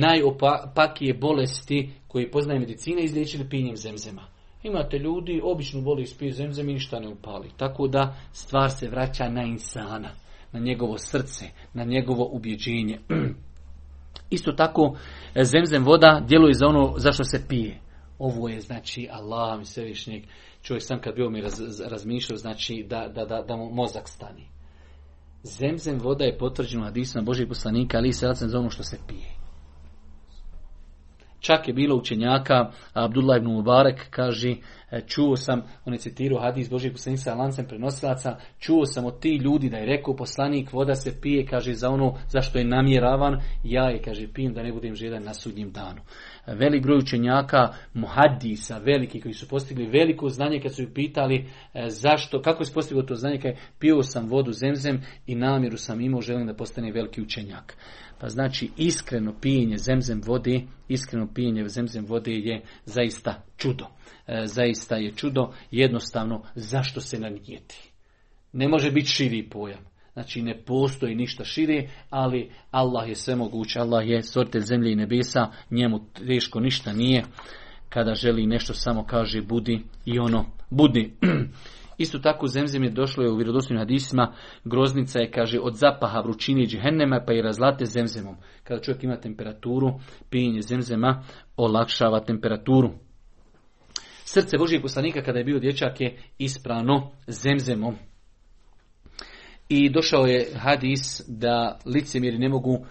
A: najopakije bolesti, koji poznaju medicine, izliječili pinjem zemzema. Imate ljudi, obično voli spije zemzem i ništa ne upali. Tako da stvar se vraća na insana, na njegovo srce, na njegovo ubjeđenje. Isto tako, zemzem voda djeluje za ono zašto se pije. Ovo je znači Allah mi svevišnjeg. Čovjek sam kad bio mi raz, razmišljao, znači da, da, da, da mu mozak stani. Zemzem voda je potvrđena hadisma Božih poslanika, ali se za ono što se pije. Čak je bilo učenjaka, Abdullah ibn Mubarak kaže, e, čuo sam, on je citirao hadis Božih poslanika sa lancem prenosilaca, čuo sam od ti ljudi da je rekao poslanik, voda se pije, kaže, za ono zašto je namjeravan, ja je, kaže, pijem da ne budem žedan na sudnjem danu. E, velik broj učenjaka, muhadisa, veliki, koji su postigli veliko znanje, kad su ih pitali e, zašto, kako je postiglo to znanje, kaže, pio sam vodu zemzem i namjeru sam imao, želim da postane veliki učenjak. Pa znači iskreno pijenje zemzem vode, iskreno pijenje zemzem vode je zaista čudo. E, zaista je čudo, jednostavno zašto se nanijeti. Ne može biti širi pojam. Znači ne postoji ništa šire, ali Allah je sve moguće, Allah je stvoritelj zemlje i nebesa, njemu teško ništa nije. Kada želi nešto samo kaže budi i ono budi. Isto tako zemzem je došlo je u vjerodostojnim hadisima, groznica je, kaže, od zapaha vrućine i pa i razlate zemzemom. Kada čovjek ima temperaturu, pijenje zemzema olakšava temperaturu. Srce Božijeg poslanika kada je bio dječak je isprano zemzemom. I došao je hadis da licemjeri ne mogu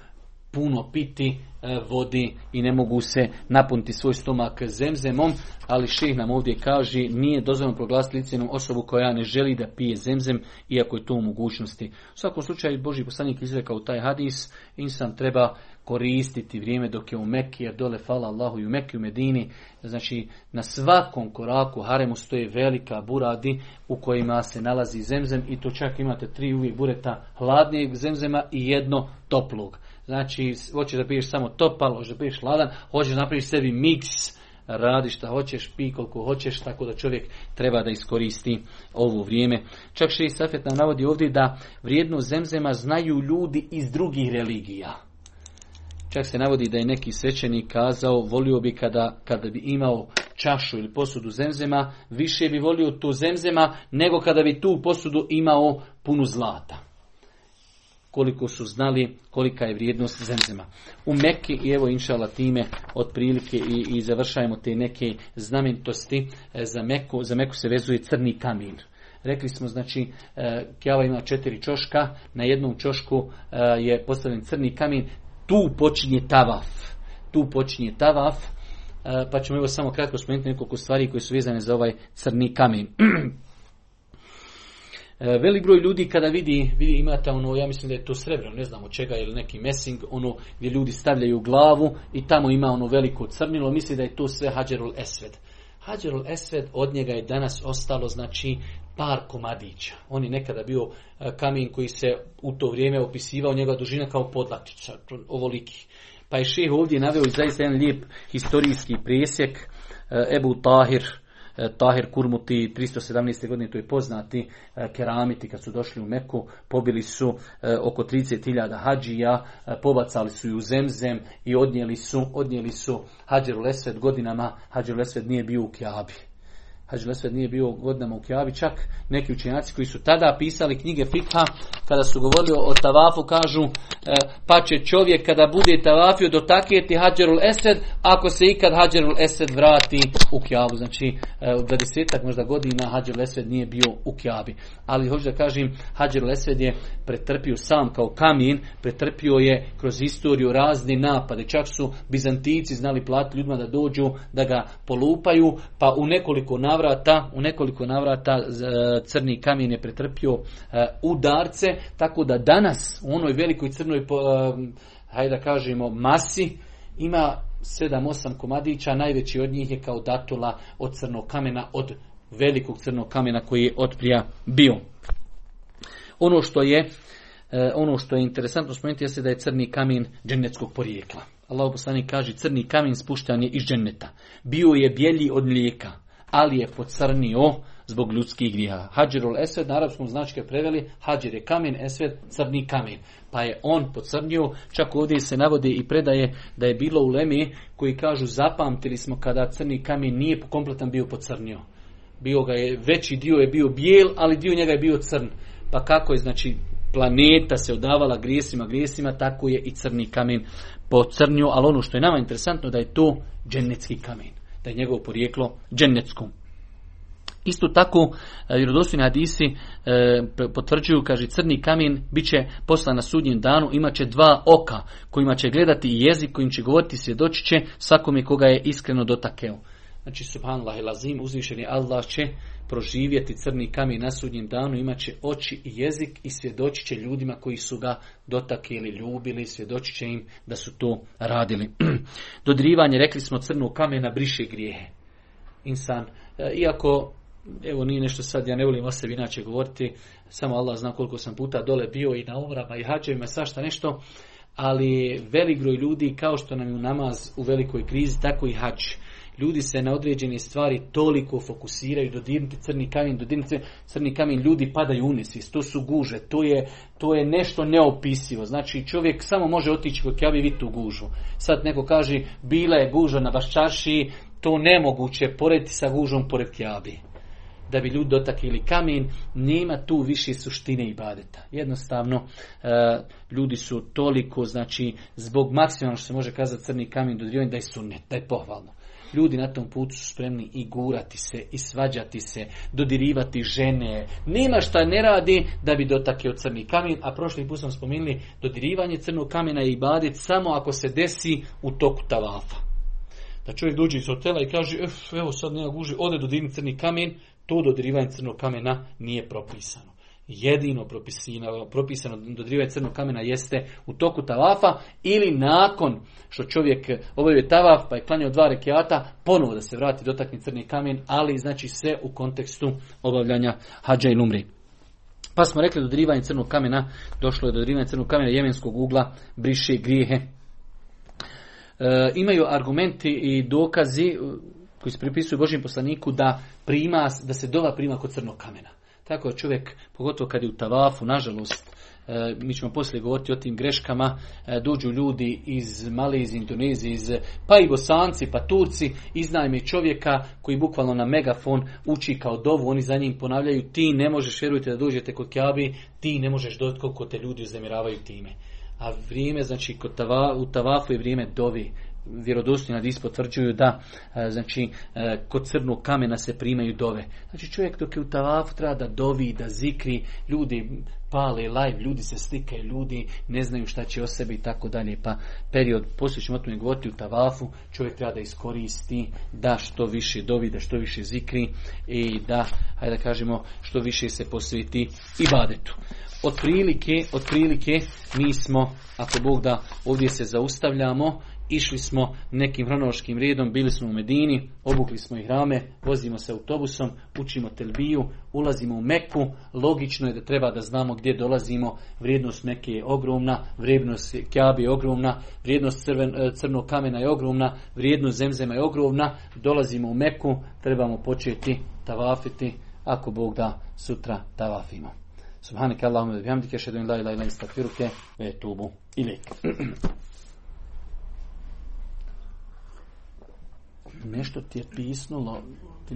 A: puno piti e, vodi i ne mogu se napuniti svoj stomak zemzemom, ali ših nam ovdje kaže nije dozvoljeno proglasiti licemnom osobu koja ne želi da pije zemzem, iako je to u mogućnosti. U svakom slučaju Boži poslanik izrekao taj hadis, insan treba koristiti vrijeme dok je u Mekki, jer dole fala Allahu i u Mekki u Medini, znači na svakom koraku haremu stoje velika buradi u kojima se nalazi zemzem i to čak imate tri uvijek bureta hladnijeg zemzema i jedno toplog. Znači, hoćeš da piješ samo topal, hoćeš da piješ hladan, hoćeš napraviš sebi miks, radi šta hoćeš, pi koliko hoćeš, tako da čovjek treba da iskoristi ovo vrijeme. Čak še i Safet nam navodi ovdje da vrijedno zemzema znaju ljudi iz drugih religija. Čak se navodi da je neki svećenik kazao, volio bi kada, kada bi imao čašu ili posudu zemzema, više bi volio tu zemzema nego kada bi tu posudu imao punu zlata koliko su znali kolika je vrijednost zemzema. U Mekke i evo inšala time otprilike i, i završajemo te neke znamenitosti e, za Meku. Za Meku se vezuje crni kamin. Rekli smo, znači, e, Kjava ima četiri čoška, na jednom čošku e, je postavljen crni kamin, tu počinje tavaf. Tu počinje tavaf, pa ćemo evo samo kratko spomenuti nekoliko stvari koje su vezane za ovaj crni kamin. E, velik broj ljudi kada vidi, vidi imate ono, ja mislim da je to srebro, ne znam od čega, ili neki messing, ono gdje ljudi stavljaju glavu i tamo ima ono veliko crnilo, misli da je to sve Hadjerul Esved. Hadjerul Esved od njega je danas ostalo, znači, par komadića. On je nekada bio e, kamen koji se u to vrijeme opisivao njega dužina kao podlatića, ovoliki. Pa je šeh ovdje naveo i zaista jedan lijep historijski presjek, e, Ebu Tahir, Tahir Kurmuti 317. godine, to je poznati e, keramiti kad su došli u Meku, pobili su e, oko 30.000 hađija, pobacali su ju u zemzem i odnijeli su, odnijeli su hađeru lesved godinama, hađeru lesved nije bio u Kjabi. Hađi Lesved nije bio godinama u Kjavi, čak neki učenjaci koji su tada pisali knjige Fikha, kada su govorili o tavafu, kažu e, pa će čovjek kada bude tavafio dotakjeti Hađerul Esed, ako se ikad Hađerul Esed vrati u Kjavu. Znači, e, u 20 možda godina Hađerul Esed nije bio u Kjavi. Ali hoću da kažem, Hađerul Esed je pretrpio sam kao kamin, pretrpio je kroz istoriju razne napade. Čak su Bizantici znali platiti ljudima da dođu, da ga polupaju, pa u nekoliko navrata, u nekoliko navrata crni kamen je pretrpio e, udarce, tako da danas u onoj velikoj crnoj, e, hajde da kažemo, masi ima 7-8 komadića, najveći od njih je kao datula od crnog kamena, od velikog crnog kamena koji je otprija bio. Ono što je e, ono što je interesantno spomenuti jeste da je crni kamen dženeckog porijekla. Allah poslanik kaže crni kamen spuštan je iz dženeta. Bio je bijelji od mlijeka ali je pocrnio zbog ljudskih grijeha. Hadžirul Esved na arapskom značke preveli, Hadžir je kamen, Esved crni kamen. Pa je on pocrnio, čak ovdje se navodi i predaje da je bilo u Lemi koji kažu zapamtili smo kada crni kamen nije kompletan bio pocrnio. Bio ga je, veći dio je bio bijel, ali dio njega je bio crn. Pa kako je, znači, planeta se odavala grijesima, grijesima, tako je i crni kamen pocrnio, ali ono što je nama interesantno da je to dženecki kamen da je njegovo porijeklo džennetskom. Isto tako, e, vjerodostojni hadisi e, potvrđuju, kaže, crni kamen bit će poslan na sudnjem danu, imat će dva oka kojima će gledati i jezik kojim će govoriti svjedoći će svakome koga je iskreno dotakeo. Znači, subhanallah i lazim, uzvišeni Allah će proživjeti crni kamen na sudnjem danu, imat će oči i jezik i svjedoći će ljudima koji su ga dotakili, ljubili, svjedoći će im da su to radili. Dodrivanje, rekli smo, crnog kamena briše grijehe. Insan, e, iako evo nije nešto sad, ja ne volim o sebi inače govoriti, samo Allah zna koliko sam puta dole bio i na umrama i hađevima, svašta nešto, ali velik broj ljudi kao što nam je u namaz u velikoj krizi, tako i hađ ljudi se na određene stvari toliko fokusiraju, dodirnuti crni kamen, dodirnuti crni kamen, ljudi padaju u to su guže, to je, to je nešto neopisivo. Znači čovjek samo može otići kod kjavi i tu gužu. Sad neko kaže, bila je guža na vaščaši, to nemoguće porediti sa gužom pored kjavi. da bi ljudi dotakli kamen, nema tu više suštine i badeta. Jednostavno, e, ljudi su toliko, znači, zbog maksimalno što se može kazati crni kamen dodirivanje, da je sunnet, da je pohvalno. Ljudi na tom putu su spremni i gurati se, i svađati se, dodirivati žene. Nema šta ne radi da bi dotakio crni kamen, a prošli put smo spomenuli dodirivanje crnog kamena i badit samo ako se desi u toku tavafa. Da čovjek dođe iz hotela i kaže, evo sad nema guži, ode dodirni crni kamen, to dodirivanje crnog kamena nije propisano jedino propisano, propisano dodrivanje crnog kamena jeste u toku tavafa ili nakon što čovjek obavio tavaf pa je klanjao dva rekiata, ponovo da se vrati dotakni crni kamen, ali znači sve u kontekstu obavljanja hađa i lumri. Pa smo rekli dodrivanje crnog kamena, došlo je do dodrivanje crnog kamena jemenskog ugla, briše grijehe. E, imaju argumenti i dokazi koji se pripisuju Božjem poslaniku da prima, da se dova prima kod crnog kamena. Tako je čovjek, pogotovo kad je u tavafu, nažalost, e, mi ćemo poslije govoriti o tim greškama, e, dođu ljudi iz Malezije, Indonezije, iz, pa i Bosanci, pa Turci, iznajme čovjeka koji bukvalno na megafon uči kao dovu, oni za njim ponavljaju, ti ne možeš, vjerujte da dođete kod Kjabi, ti ne možeš doći koliko te ljudi uznemiravaju time. A vrijeme, znači, kod tava, u tavafu je vrijeme dovi, vjerodostojni hadis potvrđuju da e, znači e, kod crnog kamena se primaju dove. Znači čovjek dok je u tavafu treba da dovi, da zikri, ljudi pale live, ljudi se slikaju, ljudi ne znaju šta će o sebi i tako dalje. Pa period, poslije ćemo o govoriti u tavafu, čovjek treba da iskoristi da što više dovi, da što više zikri i da, hajde da kažemo, što više se posveti i badetu. Otprilike, otprilike mi smo, ako Bog da, ovdje se zaustavljamo, išli smo nekim hronološkim redom, bili smo u Medini, obukli smo ih rame, vozimo se autobusom, učimo telbiju, ulazimo u Meku, logično je da treba da znamo gdje dolazimo, vrijednost Meke je ogromna, vrijednost Kjabe je ogromna, vrijednost crven, e, crnog kamena je ogromna, vrijednost zemzema je ogromna, dolazimo u Meku, trebamo početi tavafiti, ako Bog da sutra tavafimo. Subhanak Allahumma bihamdike, šedu in la ilaha illa anta astaghfiruke ve etubu nešto ti je pisnulo, ti